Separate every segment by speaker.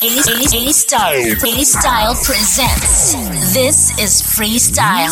Speaker 1: Ailey Style. Ailey Style presents This is Freestyle.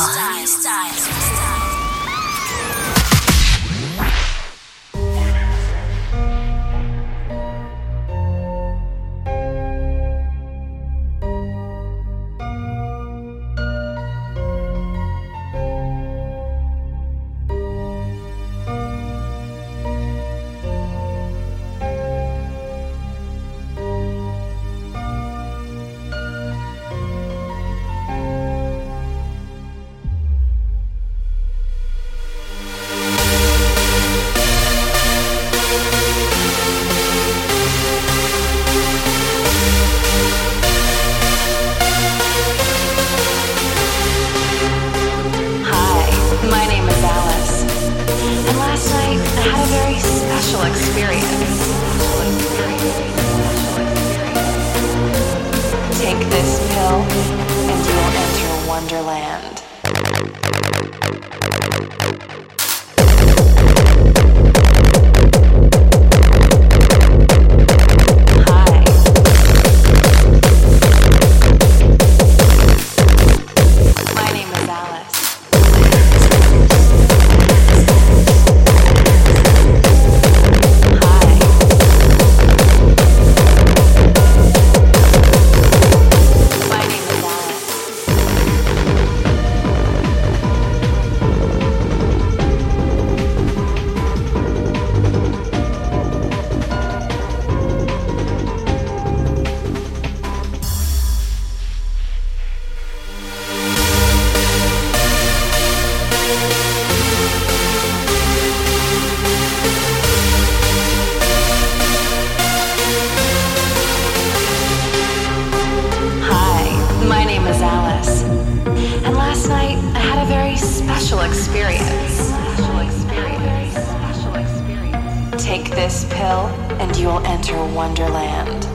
Speaker 2: you'll enter Wonderland.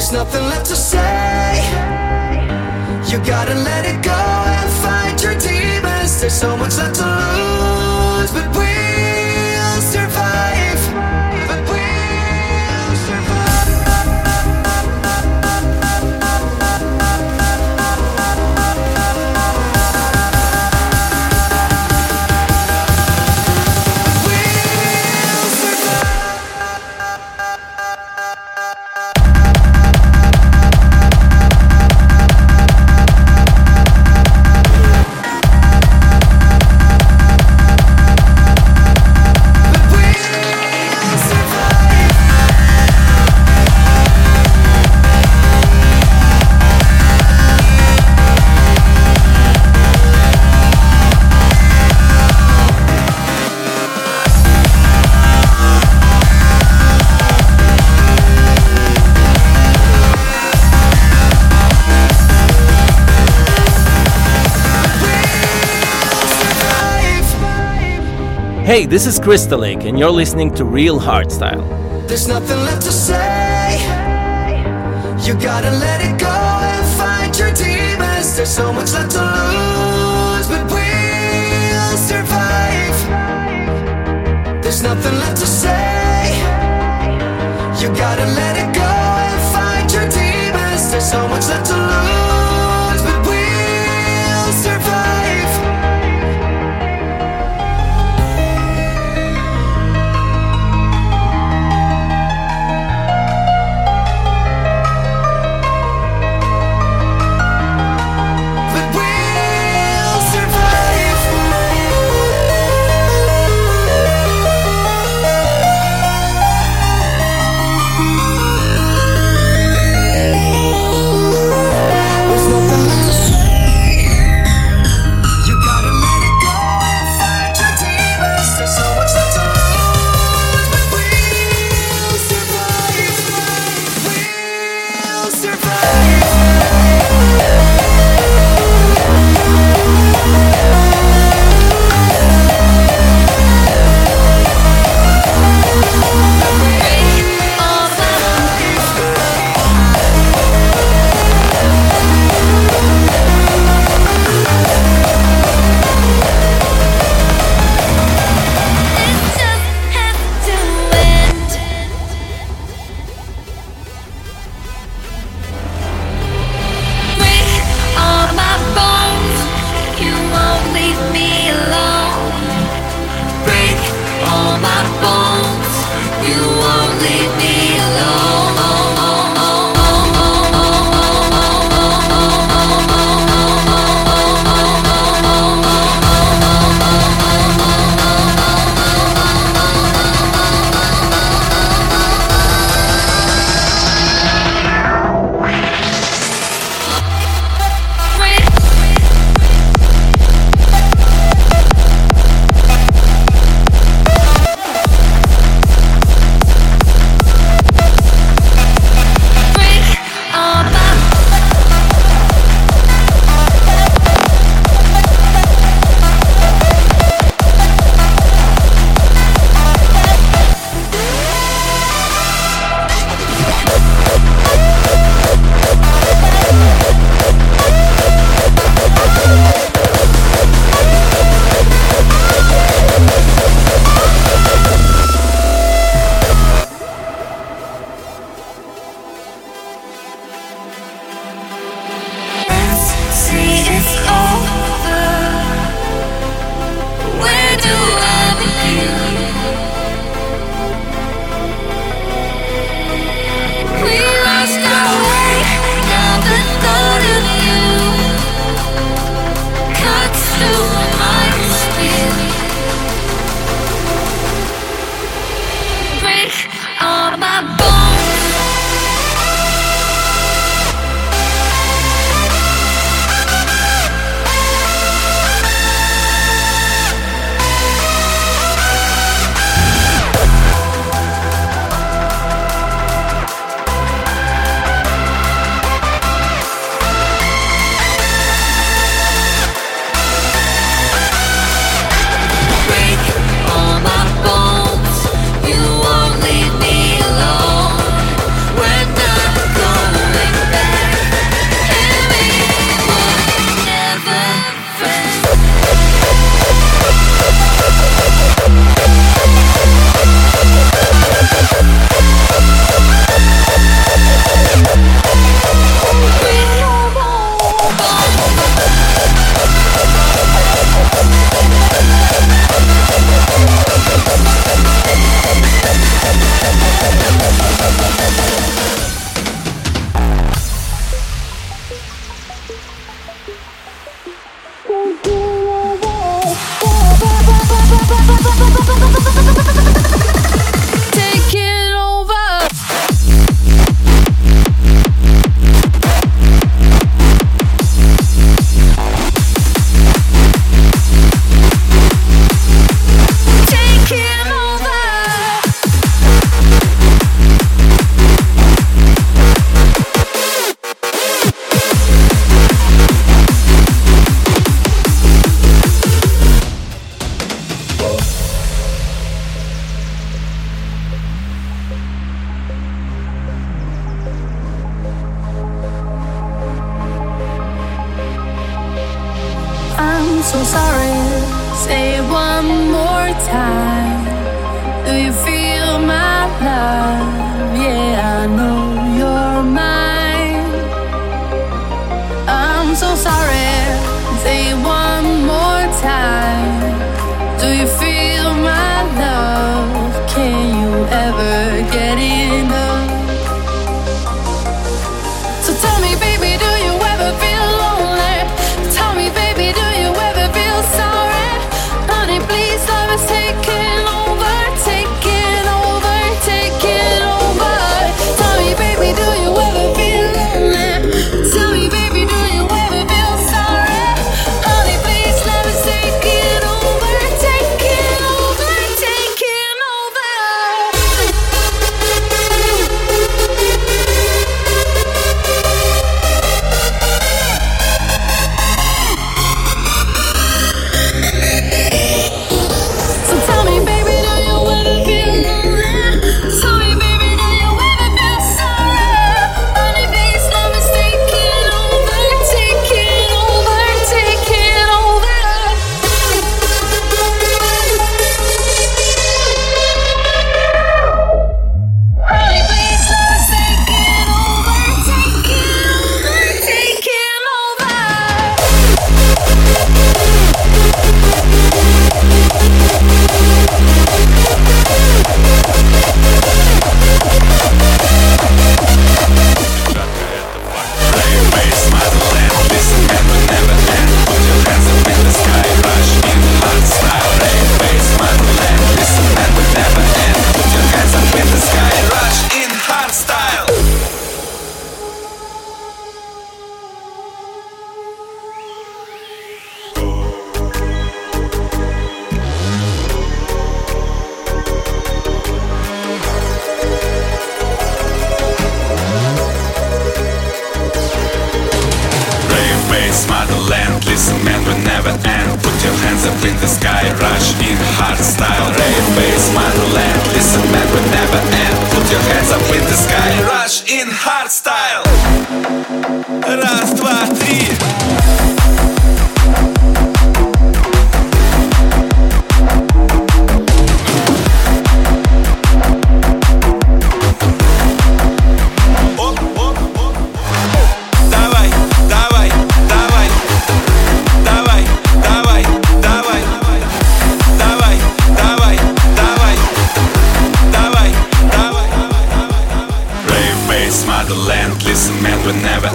Speaker 2: There's nothing left to say. You
Speaker 3: gotta let it go and find your demons. There's so much left to lose, but we.
Speaker 4: Hey, this is Crystal Lake, and you're listening to Real Hardstyle.
Speaker 3: There's nothing left to say. You gotta let it go and fight your demons. There's so much left to lose, but we'll survive. There's nothing left to say. You gotta let it go and your demons. There's so much left to lose,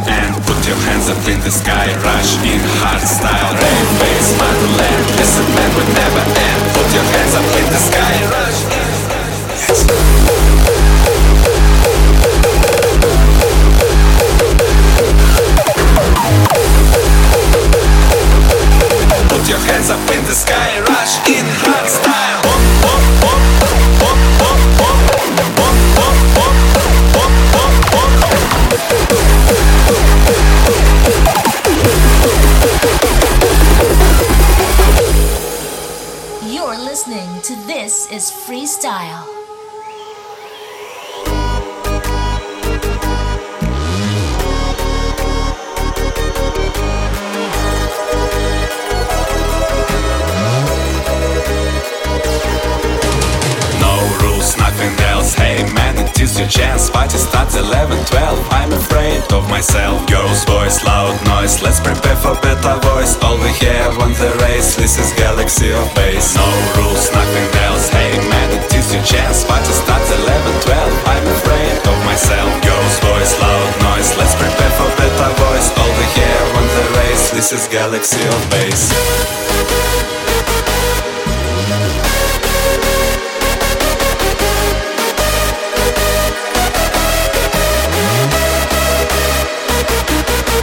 Speaker 5: and put your hands up in the sky Rush in hard style, rave face, motherland this event would never end. Put your hands up in the sky Rush in Put your hands up in the sky, rush in hard style.
Speaker 6: a chance, party starts 11, 12 I'm afraid of myself. Girl's voice, loud noise. Let's prepare for better voice. All we have on the race. This is galaxy of bass No rules, nothing else. Hey man,
Speaker 7: it is your chance. Party starts 11, 12 I'm afraid of myself. Girl's voice, loud noise. Let's prepare for better voice. All we have on the race. This is galaxy of bass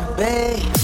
Speaker 7: where I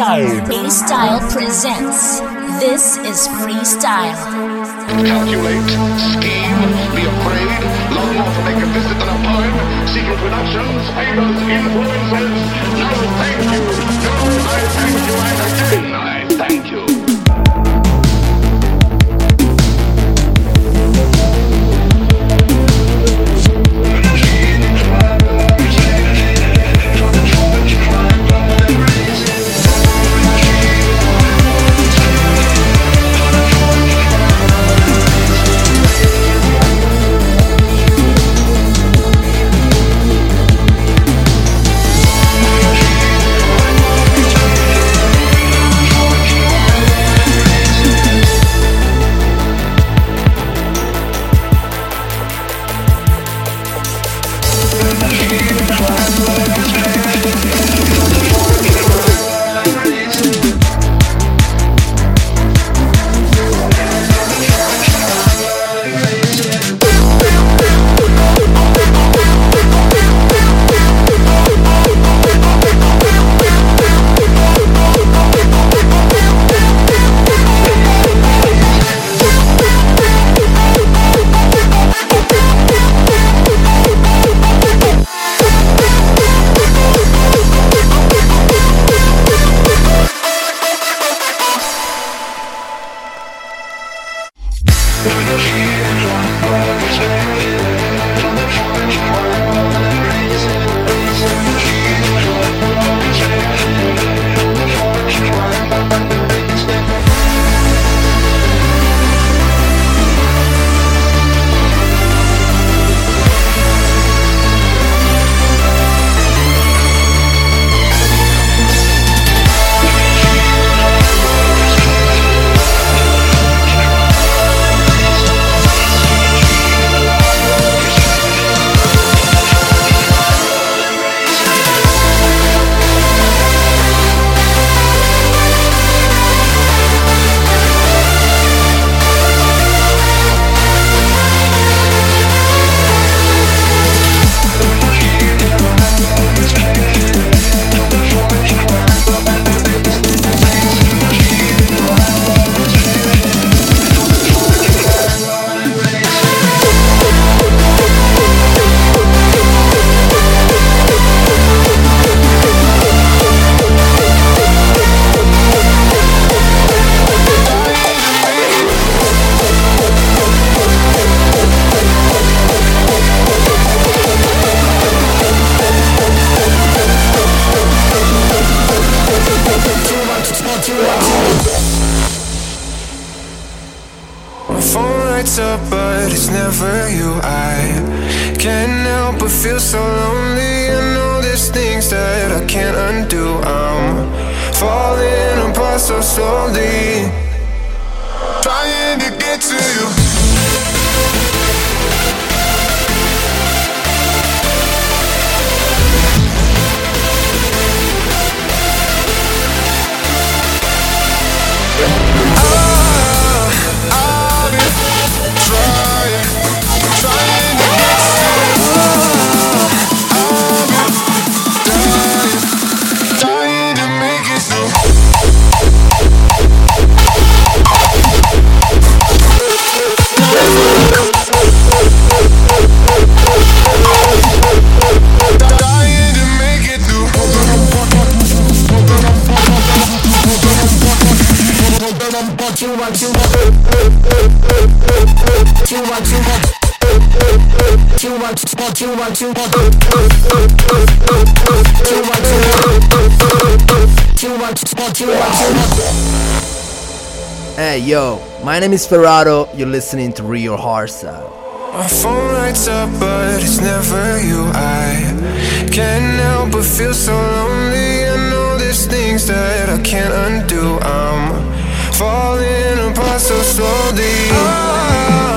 Speaker 7: Freestyle A
Speaker 1: presents. This is freestyle.
Speaker 8: Calculate, scheme, be afraid, long enough to make a visit and a poem, secret productions, famous influences. No, thank you. No, I thank you, and again I thank you.
Speaker 9: Hey yo, my name is Ferraro. You're listening to Rio Harsa.
Speaker 10: My phone lights up, but it's never you. I can't help but feel so lonely. I know there's things that I can't undo. I'm falling apart so slowly.
Speaker 11: Oh.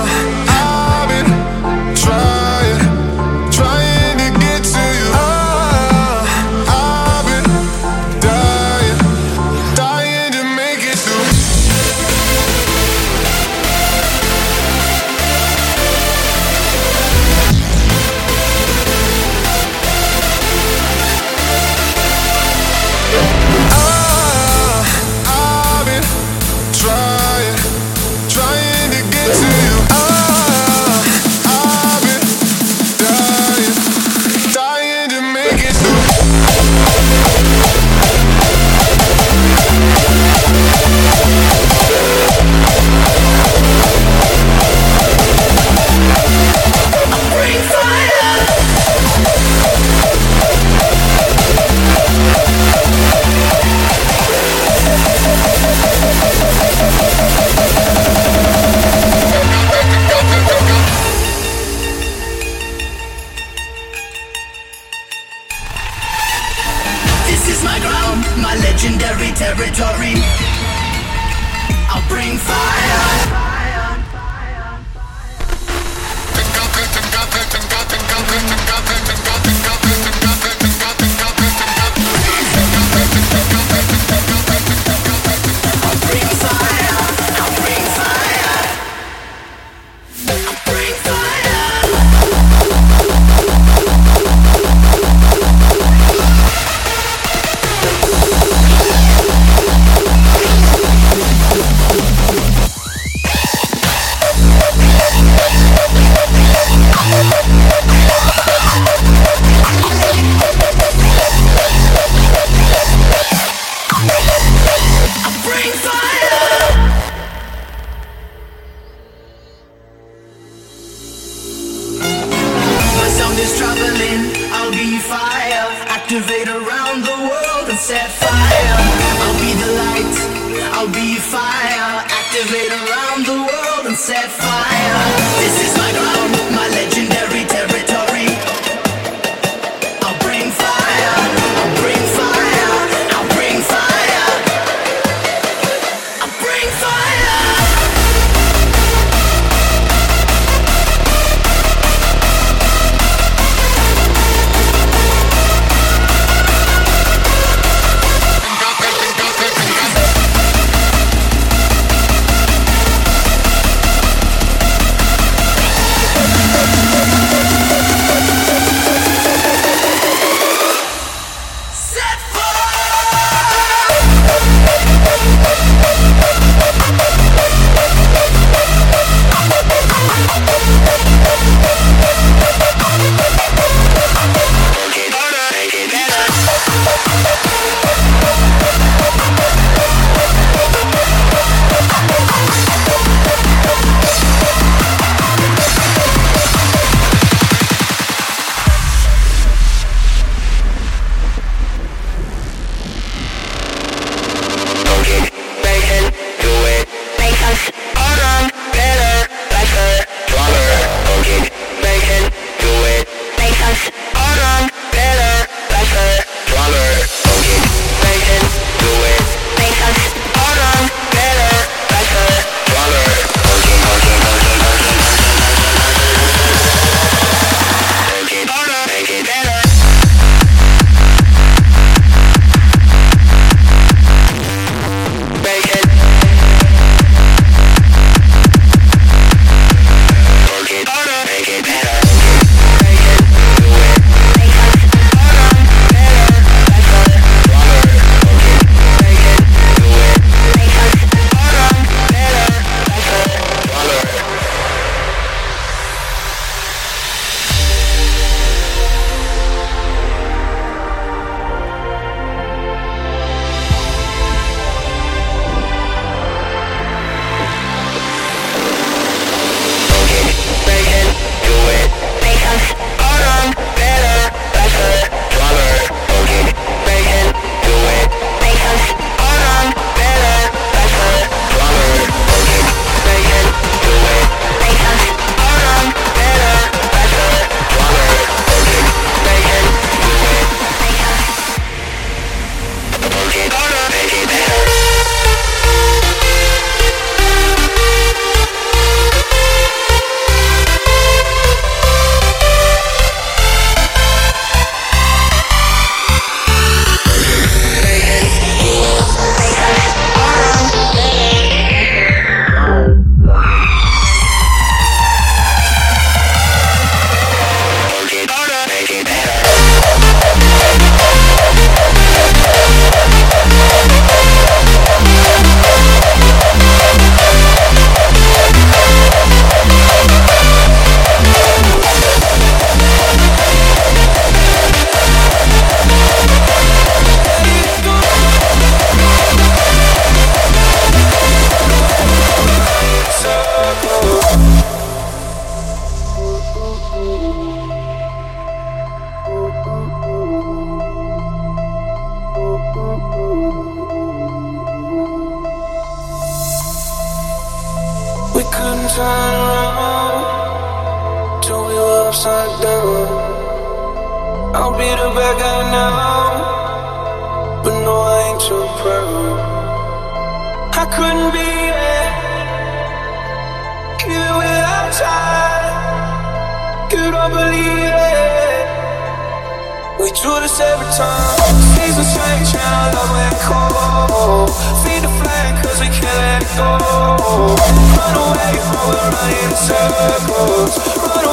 Speaker 11: Run away, running in circles. Run away,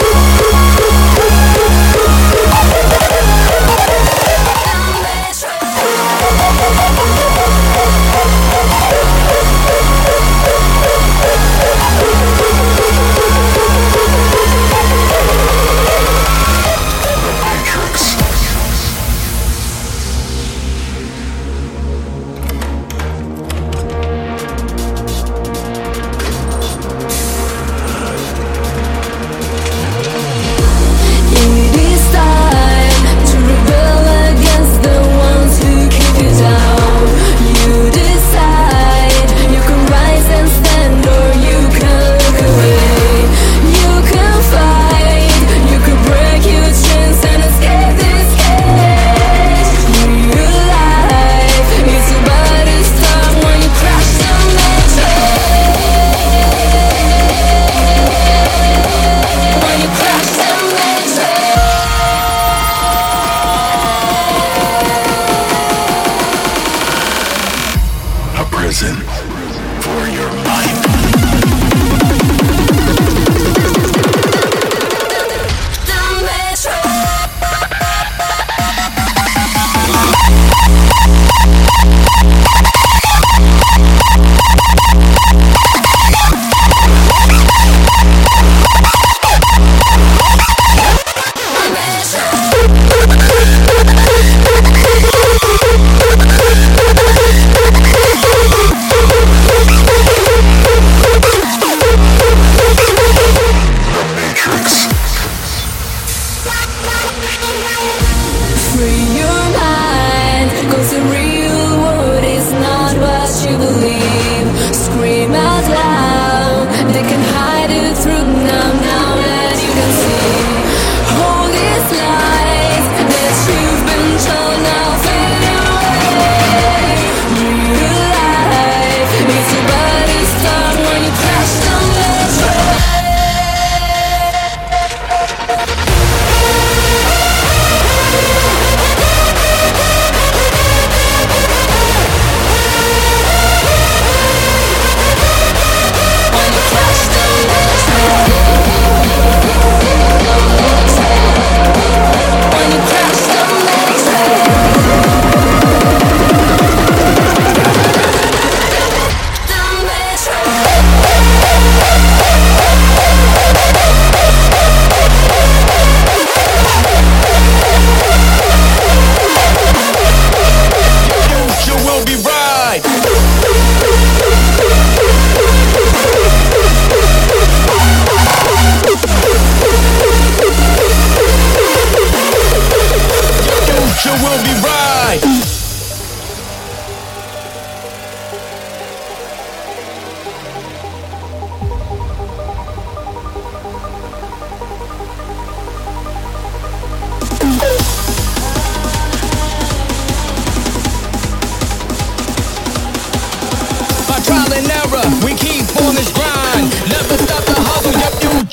Speaker 12: Bye.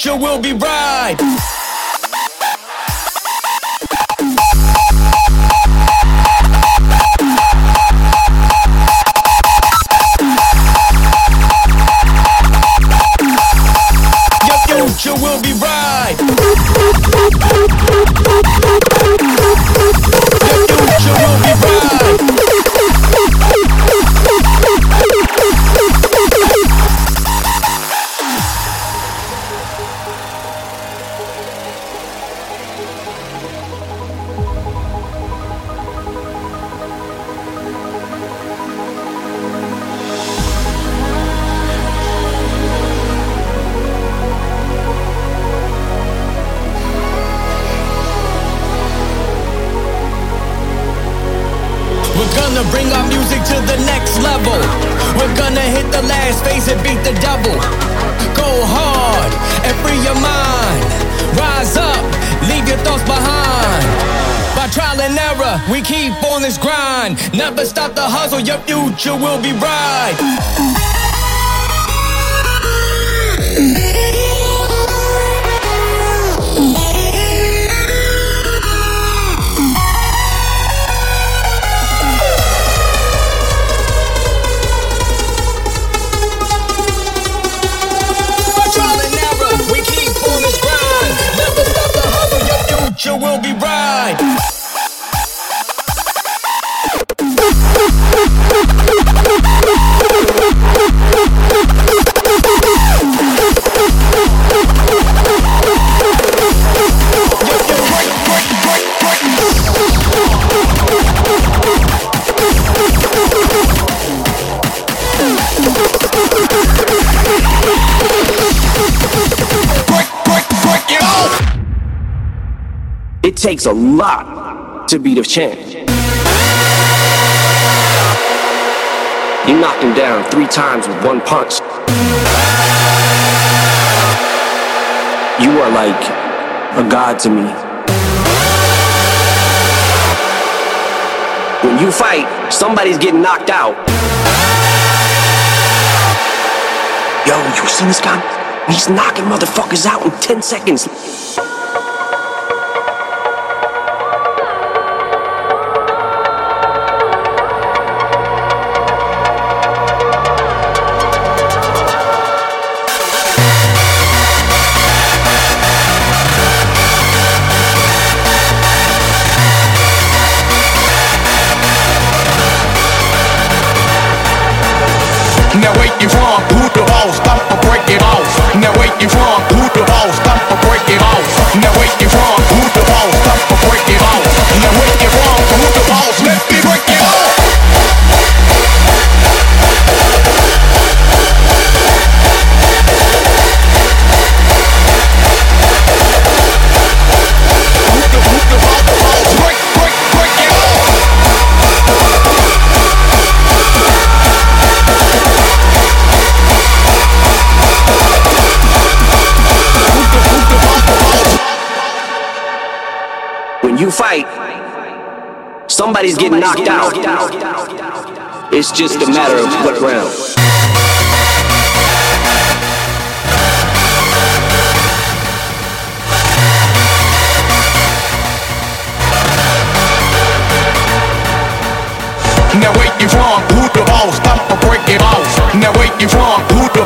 Speaker 12: future will be right. you will.
Speaker 13: takes a lot to beat a champ. You knock him down three times with one punch. You are like a god to me. When you fight, somebody's getting knocked out. Yo, you seen this guy? He's knocking motherfuckers out in 10 seconds. fight, somebody's getting knocked out. It's just a matter of what round.
Speaker 7: Now wait, you from? Who the boss? I'ma break it off. Now wait, you from? Who the